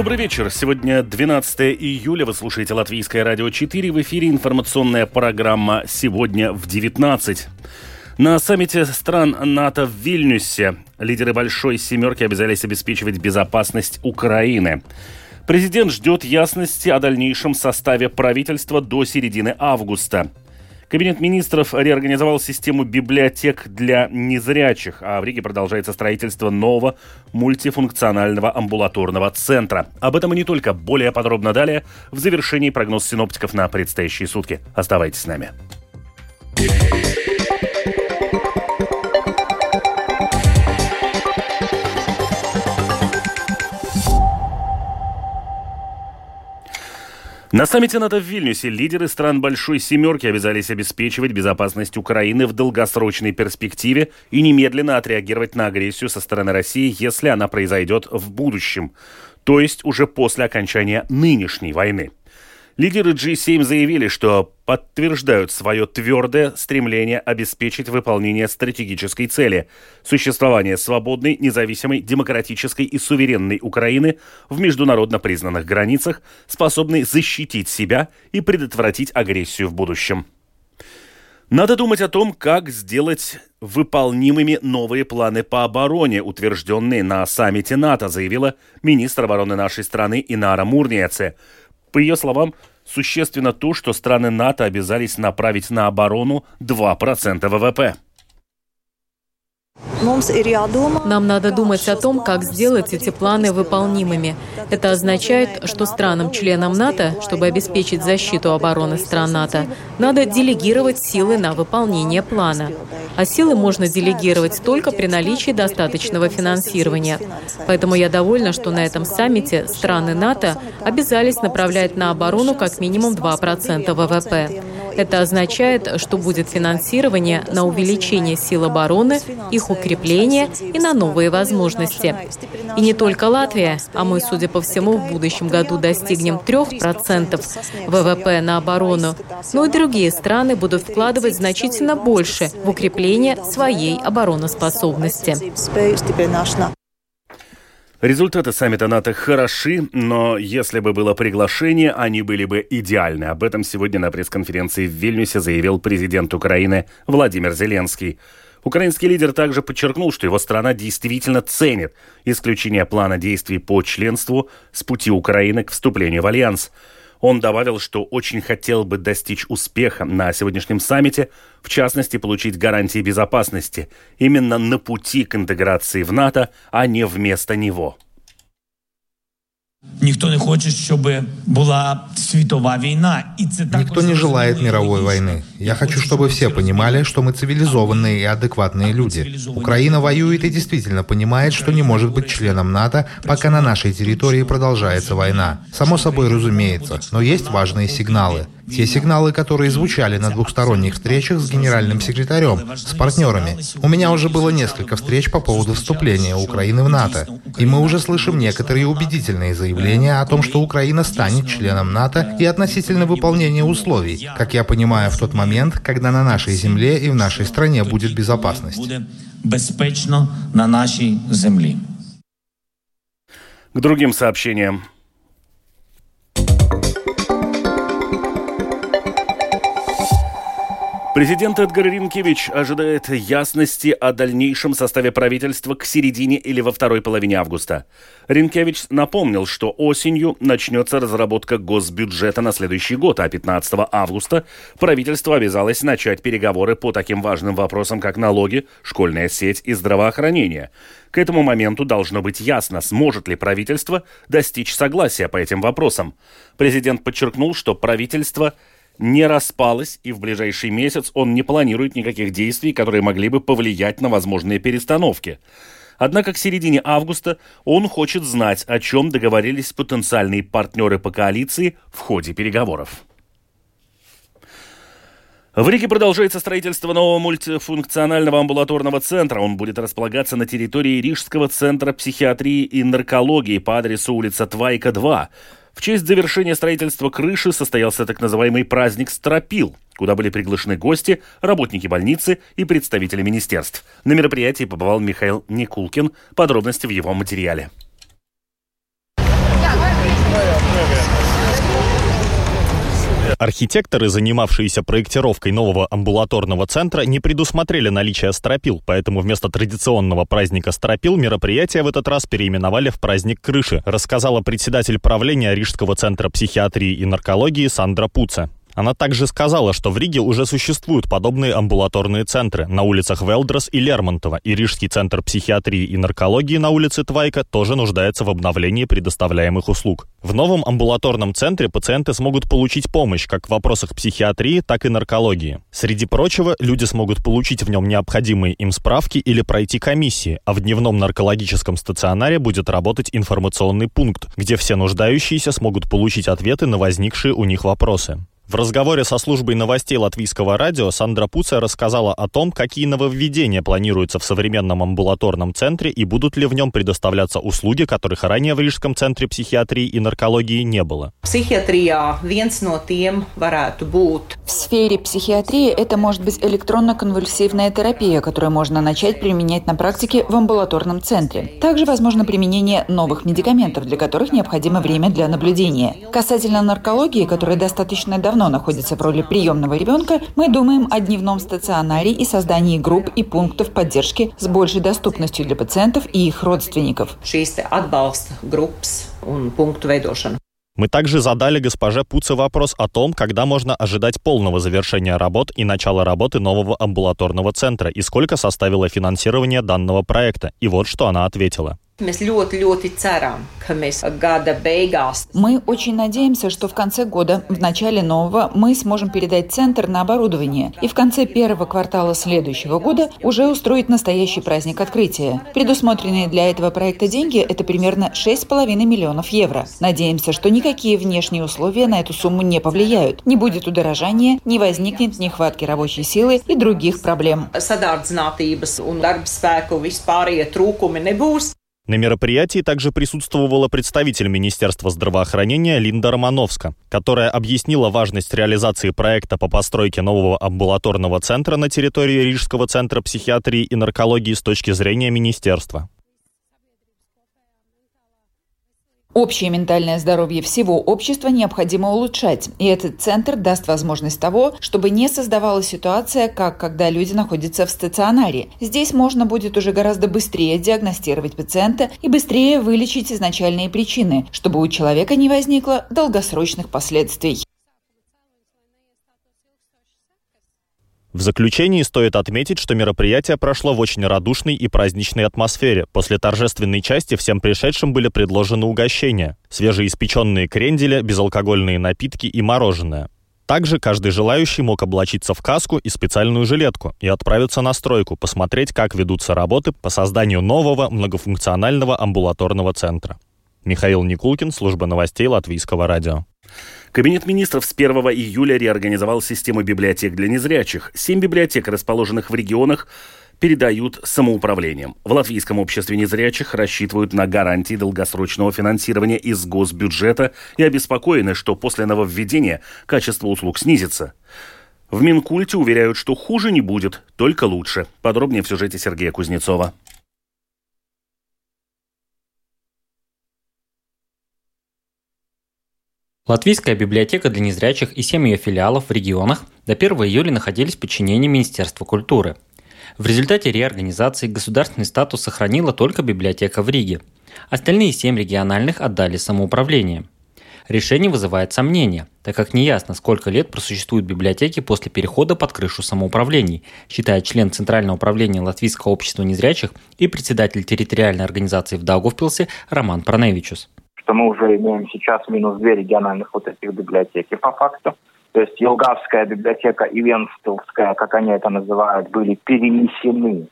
Добрый вечер. Сегодня 12 июля. Вы слушаете Латвийское радио 4. В эфире информационная программа «Сегодня в 19». На саммите стран НАТО в Вильнюсе лидеры Большой Семерки обязались обеспечивать безопасность Украины. Президент ждет ясности о дальнейшем составе правительства до середины августа. Кабинет министров реорганизовал систему библиотек для незрячих, а в Риге продолжается строительство нового мультифункционального амбулаторного центра. Об этом и не только. Более подробно далее в завершении прогноз синоптиков на предстоящие сутки. Оставайтесь с нами. На саммите НАТО в Вильнюсе лидеры стран Большой Семерки обязались обеспечивать безопасность Украины в долгосрочной перспективе и немедленно отреагировать на агрессию со стороны России, если она произойдет в будущем, то есть уже после окончания нынешней войны. Лидеры G7 заявили, что подтверждают свое твердое стремление обеспечить выполнение стратегической цели – существование свободной, независимой, демократической и суверенной Украины в международно признанных границах, способной защитить себя и предотвратить агрессию в будущем. Надо думать о том, как сделать выполнимыми новые планы по обороне, утвержденные на саммите НАТО, заявила министр обороны нашей страны Инара Мурниеце. По ее словам, существенно то, что страны НАТО обязались направить на оборону 2% ВВП. Нам надо думать о том, как сделать эти планы выполнимыми. Это означает, что странам-членам НАТО, чтобы обеспечить защиту обороны стран НАТО, надо делегировать силы на выполнение плана. А силы можно делегировать только при наличии достаточного финансирования. Поэтому я довольна, что на этом саммите страны НАТО обязались направлять на оборону как минимум 2% ВВП. Это означает, что будет финансирование на увеличение сил обороны, их укрепление и на новые возможности. И не только Латвия, а мы, судя по всему, в будущем году достигнем 3% ВВП на оборону, но и другие страны будут вкладывать значительно больше в укрепление своей обороноспособности. Результаты саммита НАТО хороши, но если бы было приглашение, они были бы идеальны. Об этом сегодня на пресс-конференции в Вильнюсе заявил президент Украины Владимир Зеленский. Украинский лидер также подчеркнул, что его страна действительно ценит исключение плана действий по членству с пути Украины к вступлению в Альянс – он добавил, что очень хотел бы достичь успеха на сегодняшнем саммите, в частности, получить гарантии безопасности именно на пути к интеграции в НАТО, а не вместо него. Никто не хочет, чтобы была световая война. Никто не желает мировой войны. Я хочу, чтобы все понимали, что мы цивилизованные и адекватные люди. Украина воюет и действительно понимает, что не может быть членом НАТО, пока на нашей территории продолжается война. Само собой разумеется, но есть важные сигналы. Те сигналы, которые звучали на двухсторонних встречах с генеральным секретарем, с партнерами. У меня уже было несколько встреч по поводу вступления Украины в НАТО. И мы уже слышим некоторые убедительные заявления о том, что Украина станет членом НАТО и относительно выполнения условий, как я понимаю, в тот момент, когда на нашей земле и в нашей стране будет безопасность. Безпечно на нашей земле. К другим сообщениям. Президент Эдгар Ринкевич ожидает ясности о дальнейшем составе правительства к середине или во второй половине августа. Ринкевич напомнил, что осенью начнется разработка госбюджета на следующий год, а 15 августа правительство обязалось начать переговоры по таким важным вопросам, как налоги, школьная сеть и здравоохранение. К этому моменту должно быть ясно, сможет ли правительство достичь согласия по этим вопросам. Президент подчеркнул, что правительство – не распалась, и в ближайший месяц он не планирует никаких действий, которые могли бы повлиять на возможные перестановки. Однако к середине августа он хочет знать, о чем договорились потенциальные партнеры по коалиции в ходе переговоров. В Риге продолжается строительство нового мультифункционального амбулаторного центра. Он будет располагаться на территории Рижского центра психиатрии и наркологии по адресу улица Твайка, 2. В честь завершения строительства крыши состоялся так называемый праздник «Стропил», куда были приглашены гости, работники больницы и представители министерств. На мероприятии побывал Михаил Никулкин. Подробности в его материале. Архитекторы, занимавшиеся проектировкой нового амбулаторного центра, не предусмотрели наличие стропил, поэтому вместо традиционного праздника стропил мероприятие в этот раз переименовали в праздник крыши, рассказала председатель правления Рижского центра психиатрии и наркологии Сандра Пуца. Она также сказала, что в Риге уже существуют подобные амбулаторные центры на улицах Велдрос и Лермонтова, и Рижский центр психиатрии и наркологии на улице Твайка тоже нуждается в обновлении предоставляемых услуг. В новом амбулаторном центре пациенты смогут получить помощь как в вопросах психиатрии, так и наркологии. Среди прочего, люди смогут получить в нем необходимые им справки или пройти комиссии, а в дневном наркологическом стационаре будет работать информационный пункт, где все нуждающиеся смогут получить ответы на возникшие у них вопросы. В разговоре со службой новостей латвийского радио Сандра Пуца рассказала о том, какие нововведения планируются в современном амбулаторном центре и будут ли в нем предоставляться услуги, которых ранее в Рижском центре психиатрии и наркологии не было. В сфере психиатрии это может быть электронно-конвульсивная терапия, которую можно начать применять на практике в амбулаторном центре. Также возможно применение новых медикаментов, для которых необходимо время для наблюдения. Касательно наркологии, которая достаточно давно давно находится в роли приемного ребенка, мы думаем о дневном стационаре и создании групп и пунктов поддержки с большей доступностью для пациентов и их родственников. Мы также задали госпоже Пуце вопрос о том, когда можно ожидать полного завершения работ и начала работы нового амбулаторного центра и сколько составило финансирование данного проекта. И вот что она ответила. Мы очень надеемся, что в конце года, в начале нового, мы сможем передать центр на оборудование и в конце первого квартала следующего года уже устроить настоящий праздник открытия. Предусмотренные для этого проекта деньги – это примерно 6,5 миллионов евро. Надеемся, что никакие внешние условия на эту сумму не повлияют. Не будет удорожания, не возникнет нехватки рабочей силы и других проблем. На мероприятии также присутствовала представитель Министерства здравоохранения Линда Романовска, которая объяснила важность реализации проекта по постройке нового амбулаторного центра на территории Рижского центра психиатрии и наркологии с точки зрения министерства. Общее ментальное здоровье всего общества необходимо улучшать, и этот центр даст возможность того, чтобы не создавалась ситуация, как когда люди находятся в стационаре. Здесь можно будет уже гораздо быстрее диагностировать пациента и быстрее вылечить изначальные причины, чтобы у человека не возникло долгосрочных последствий. В заключении стоит отметить, что мероприятие прошло в очень радушной и праздничной атмосфере. После торжественной части всем пришедшим были предложены угощения. Свежеиспеченные крендели, безалкогольные напитки и мороженое. Также каждый желающий мог облачиться в каску и специальную жилетку и отправиться на стройку, посмотреть, как ведутся работы по созданию нового многофункционального амбулаторного центра. Михаил Никулкин, служба новостей Латвийского радио. Кабинет министров с 1 июля реорганизовал систему библиотек для незрячих. Семь библиотек, расположенных в регионах, передают самоуправлением. В Латвийском обществе незрячих рассчитывают на гарантии долгосрочного финансирования из госбюджета и обеспокоены, что после нововведения качество услуг снизится. В Минкульте уверяют, что хуже не будет, только лучше. Подробнее в сюжете Сергея Кузнецова. Латвийская библиотека для незрячих и семь ее филиалов в регионах до 1 июля находились в подчинении Министерства культуры. В результате реорганизации государственный статус сохранила только библиотека в Риге. Остальные семь региональных отдали самоуправление. Решение вызывает сомнения, так как неясно, сколько лет просуществуют библиотеки после перехода под крышу самоуправлений, считает член Центрального управления Латвийского общества незрячих и председатель территориальной организации в Даугавпилсе Роман Проневичус что мы уже имеем сейчас минус две региональных вот этих библиотеки по факту. То есть Елгавская библиотека и Венстовская, как они это называют, были перенесены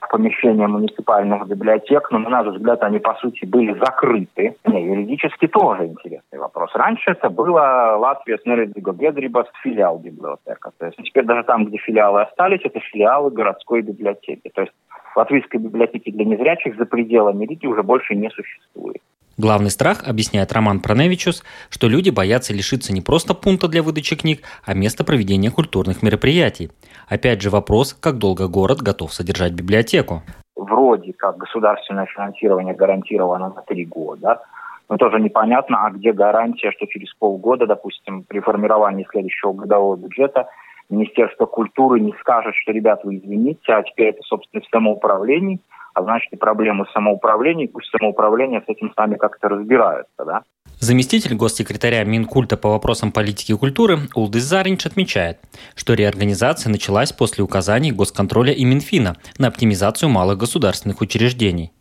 в помещение муниципальных библиотек, но, на наш взгляд, они, по сути, были закрыты. Не, юридически тоже интересный вопрос. Раньше это было Латвия Снередиго Гедрибас, филиал библиотека. То есть теперь даже там, где филиалы остались, это филиалы городской библиотеки. То есть латвийской библиотеки для незрячих за пределами Риги уже больше не существует. Главный страх, объясняет Роман Проневичус, что люди боятся лишиться не просто пункта для выдачи книг, а места проведения культурных мероприятий. Опять же вопрос, как долго город готов содержать библиотеку. Вроде как государственное финансирование гарантировано на три года, Но тоже непонятно, а где гарантия, что через полгода, допустим, при формировании следующего годового бюджета Министерство культуры не скажет, что, ребят, вы извините, а теперь это, собственно, в самоуправлении, а значит проблемы самоуправления, пусть самоуправление с этим сами как-то разбираются, да. Заместитель госсекретаря Минкульта по вопросам политики и культуры Улдыс Заринч отмечает, что реорганизация началась после указаний Госконтроля и Минфина на оптимизацию малых государственных учреждений.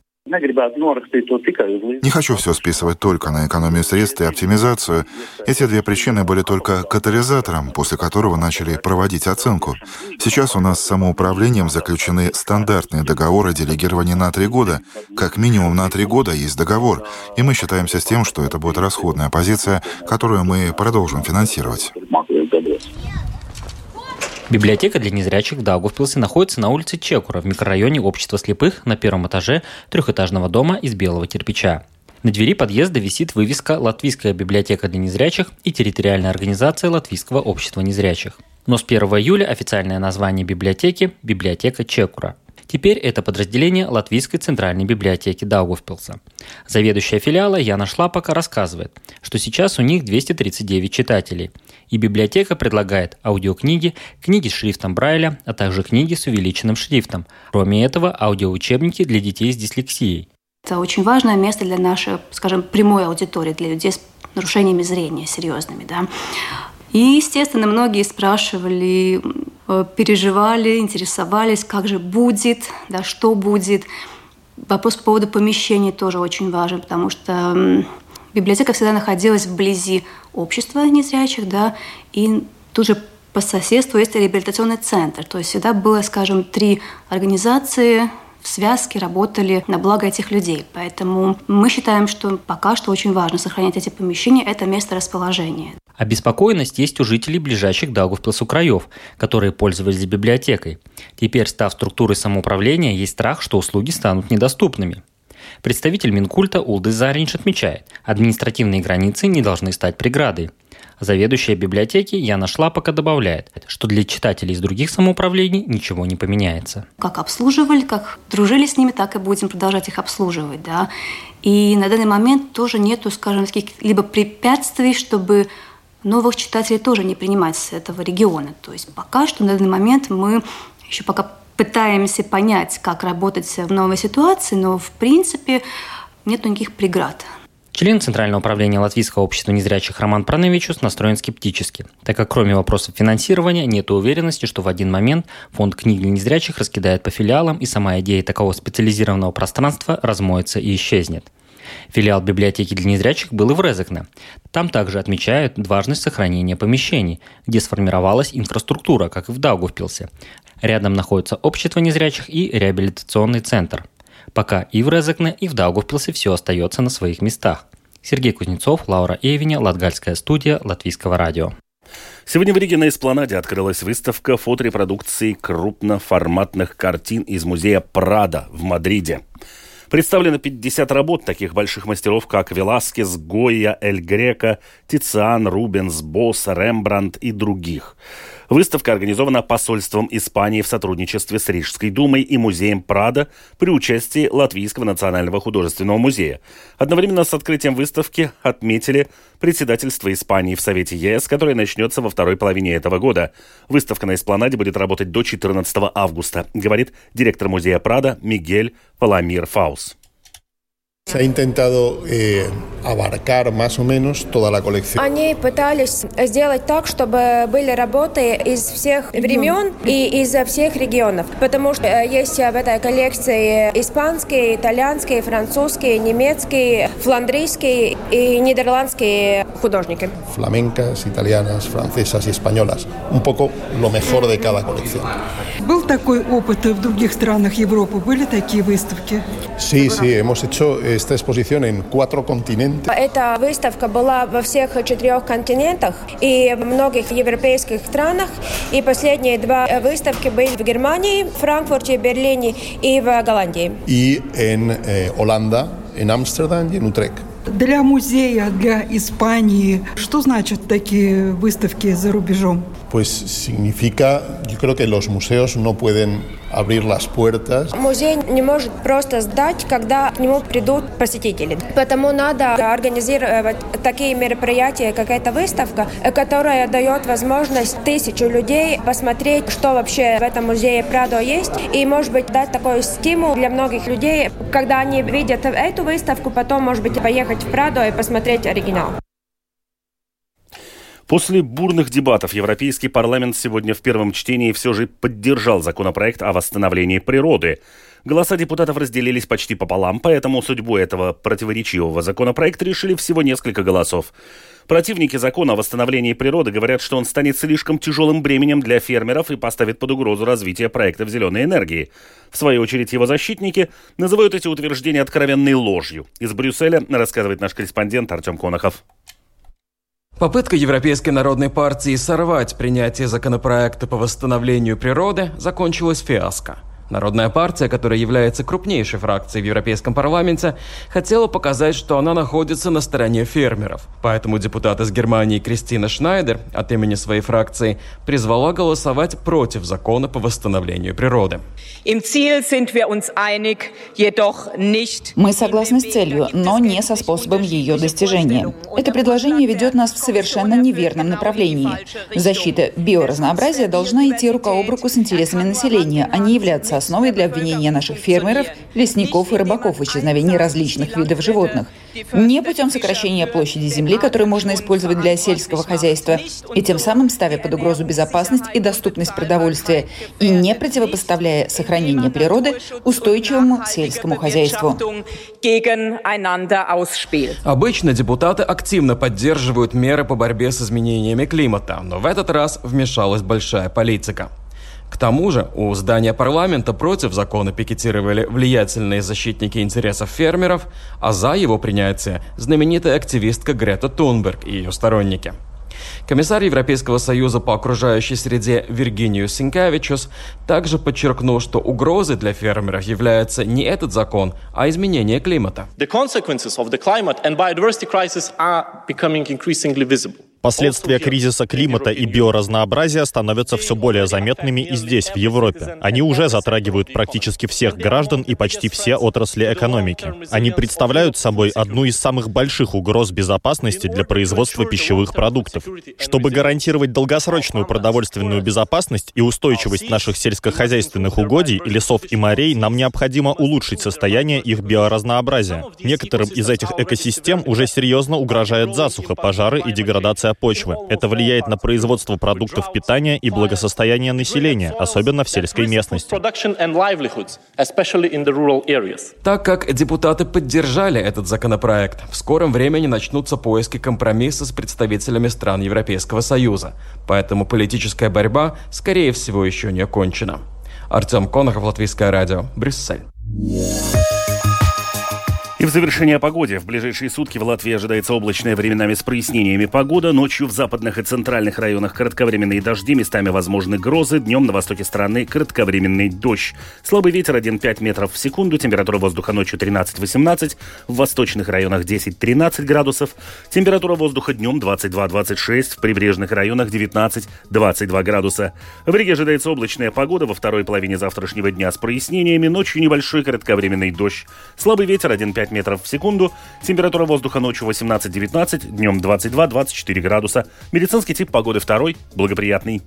Не хочу все списывать только на экономию средств и оптимизацию. Эти две причины были только катализатором, после которого начали проводить оценку. Сейчас у нас с самоуправлением заключены стандартные договоры делегирования на три года. Как минимум на три года есть договор, и мы считаемся с тем, что это будет расходная позиция, которую мы продолжим финансировать. Библиотека для незрячих в Даугавпилсе находится на улице Чекура в микрорайоне Общества слепых на первом этаже трехэтажного дома из белого кирпича. На двери подъезда висит вывеска «Латвийская библиотека для незрячих» и территориальная организация Латвийского общества незрячих. Но с 1 июля официальное название библиотеки – библиотека Чекура – Теперь это подразделение Латвийской центральной библиотеки Даугавпилса. Заведующая филиала Яна Шлапака рассказывает, что сейчас у них 239 читателей. И библиотека предлагает аудиокниги, книги с шрифтом Брайля, а также книги с увеличенным шрифтом. Кроме этого, аудиоучебники для детей с дислексией. Это очень важное место для нашей, скажем, прямой аудитории, для людей с нарушениями зрения серьезными. Да. И, естественно, многие спрашивали, э, переживали, интересовались, как же будет, да, что будет. Вопрос по поводу помещений тоже очень важен, потому что библиотека всегда находилась вблизи общества незрячих, да, и тут же по соседству есть реабилитационный центр. То есть всегда было, скажем, три организации, в связке работали на благо этих людей. Поэтому мы считаем, что пока что очень важно сохранять эти помещения, это место расположения. Обеспокоенность есть у жителей ближайших Даугавпилсу краев, которые пользовались библиотекой. Теперь, став структурой самоуправления, есть страх, что услуги станут недоступными. Представитель Минкульта Улдыс Заринч отмечает, административные границы не должны стать преградой. Заведующая библиотеки Яна Шлапака добавляет, что для читателей из других самоуправлений ничего не поменяется. Как обслуживали, как дружили с ними, так и будем продолжать их обслуживать. Да? И на данный момент тоже нету, скажем, каких-либо препятствий, чтобы новых читателей тоже не принимать с этого региона. То есть пока что на данный момент мы еще пока пытаемся понять, как работать в новой ситуации, но в принципе нет никаких преград. Член Центрального управления Латвийского общества незрячих Роман Праневичус настроен скептически, так как кроме вопросов финансирования нет уверенности, что в один момент фонд книг для незрячих раскидает по филиалам и сама идея такого специализированного пространства размоется и исчезнет. Филиал библиотеки для незрячих был и в Резекне. Там также отмечают важность сохранения помещений, где сформировалась инфраструктура, как и в Даугавпилсе. Рядом находится общество незрячих и реабилитационный центр. Пока и в Резекне, и в Даугавпилсе все остается на своих местах. Сергей Кузнецов, Лаура Эвиня, Латгальская студия, Латвийского радио. Сегодня в Риге на Эспланаде открылась выставка фоторепродукции крупноформатных картин из музея Прада в Мадриде. Представлено 50 работ таких больших мастеров, как Веласкес, Гойя, Эль Грека, Тициан, Рубенс, Босс, Рембрандт и других. Выставка организована посольством Испании в сотрудничестве с Рижской думой и музеем Прада при участии Латвийского национального художественного музея. Одновременно с открытием выставки отметили председательство Испании в Совете ЕС, которое начнется во второй половине этого года. Выставка на Эспланаде будет работать до 14 августа, говорит директор музея Прада Мигель Паламир Фаус. Se ha intentado eh, abarcar más o menos toda la colección. Они пытались сделать так, чтобы были работы из всех времен и из всех регионов, потому что э, есть в этой коллекции испанские, итальянские, французские, немецкие, фландрийские и нидерландские художники. Flamencas, italianas, francesas y españolas. Un poco lo mejor de cada colección. Был такой опыт в других странах Европы? Были такие выставки? Sí, sí, hemos hecho esta exposición en cuatro continentes. Эта выставка была во всех четырех континентах и в многих европейских странах. И последние два выставки были в Германии, Франкфурте, Берлине и в Голландии. Y en eh, Holanda, en Ámsterdam y en Utrecht. Для музея, для Испании, что значат такие выставки за рубежом? Pues significa, yo creo que los museos no pueden abrir las puertas. Музей не может просто сдать, когда к нему придут посетители. Потому надо организировать такие мероприятия, как эта выставка, которая дает возможность тысячу людей посмотреть, что вообще в этом музее Прадо есть, и, может быть, дать такой стимул для многих людей, когда они видят эту выставку, потом, может быть, поехать в Прадо и посмотреть оригинал. После бурных дебатов Европейский парламент сегодня в первом чтении все же поддержал законопроект о восстановлении природы. Голоса депутатов разделились почти пополам, поэтому судьбу этого противоречивого законопроекта решили всего несколько голосов. Противники закона о восстановлении природы говорят, что он станет слишком тяжелым бременем для фермеров и поставит под угрозу развитие проектов зеленой энергии. В свою очередь его защитники называют эти утверждения откровенной ложью. Из Брюсселя рассказывает наш корреспондент Артем Конохов. Попытка Европейской народной партии сорвать принятие законопроекта по восстановлению природы закончилась фиаско. Народная партия, которая является крупнейшей фракцией в Европейском парламенте, хотела показать, что она находится на стороне фермеров. Поэтому депутат из Германии Кристина Шнайдер от имени своей фракции призвала голосовать против закона по восстановлению природы. Мы согласны с целью, но не со способом ее достижения. Это предложение ведет нас в совершенно неверном направлении. Защита биоразнообразия должна идти рука об руку с интересами населения, а не являться основой для обвинения наших фермеров, лесников и рыбаков в исчезновении различных видов животных. Не путем сокращения площади земли, которую можно использовать для сельского хозяйства, и тем самым ставя под угрозу безопасность и доступность продовольствия, и не противопоставляя сохранение природы устойчивому сельскому хозяйству. Обычно депутаты активно поддерживают меры по борьбе с изменениями климата, но в этот раз вмешалась большая политика. К тому же у здания парламента против закона пикетировали влиятельные защитники интересов фермеров, а за его принятие знаменитая активистка Грета Тунберг и ее сторонники. Комиссар Европейского союза по окружающей среде Виргинию Синкевичус также подчеркнул, что угрозой для фермеров является не этот закон, а изменение климата. The consequences of the climate and biodiversity crisis are becoming increasingly visible. Последствия кризиса климата и биоразнообразия становятся все более заметными и здесь, в Европе. Они уже затрагивают практически всех граждан и почти все отрасли экономики. Они представляют собой одну из самых больших угроз безопасности для производства пищевых продуктов. Чтобы гарантировать долгосрочную продовольственную безопасность и устойчивость наших сельскохозяйственных угодий, лесов и морей, нам необходимо улучшить состояние их биоразнообразия. Некоторым из этих экосистем уже серьезно угрожает засуха, пожары и деградация деградация почвы. Это влияет на производство продуктов питания и благосостояние населения, особенно в сельской местности. Так как депутаты поддержали этот законопроект, в скором времени начнутся поиски компромисса с представителями стран Европейского Союза. Поэтому политическая борьба, скорее всего, еще не окончена. Артем Конохов, Латвийское радио, Брюссель. И в завершение о погоде. В ближайшие сутки в Латвии ожидается облачная временами с прояснениями погода. Ночью в западных и центральных районах кратковременные дожди, местами возможны грозы. Днем на востоке страны кратковременный дождь. Слабый ветер 1,5 метров в секунду. Температура воздуха ночью 13-18. В восточных районах 10-13 градусов. Температура воздуха днем 22-26. В прибрежных районах 19-22 градуса. В Риге ожидается облачная погода во второй половине завтрашнего дня с прояснениями. Ночью небольшой кратковременный дождь. Слабый ветер 1,5 25 метров в секунду. Температура воздуха ночью 18-19, днем 22-24 градуса. Медицинский тип погоды второй, благоприятный.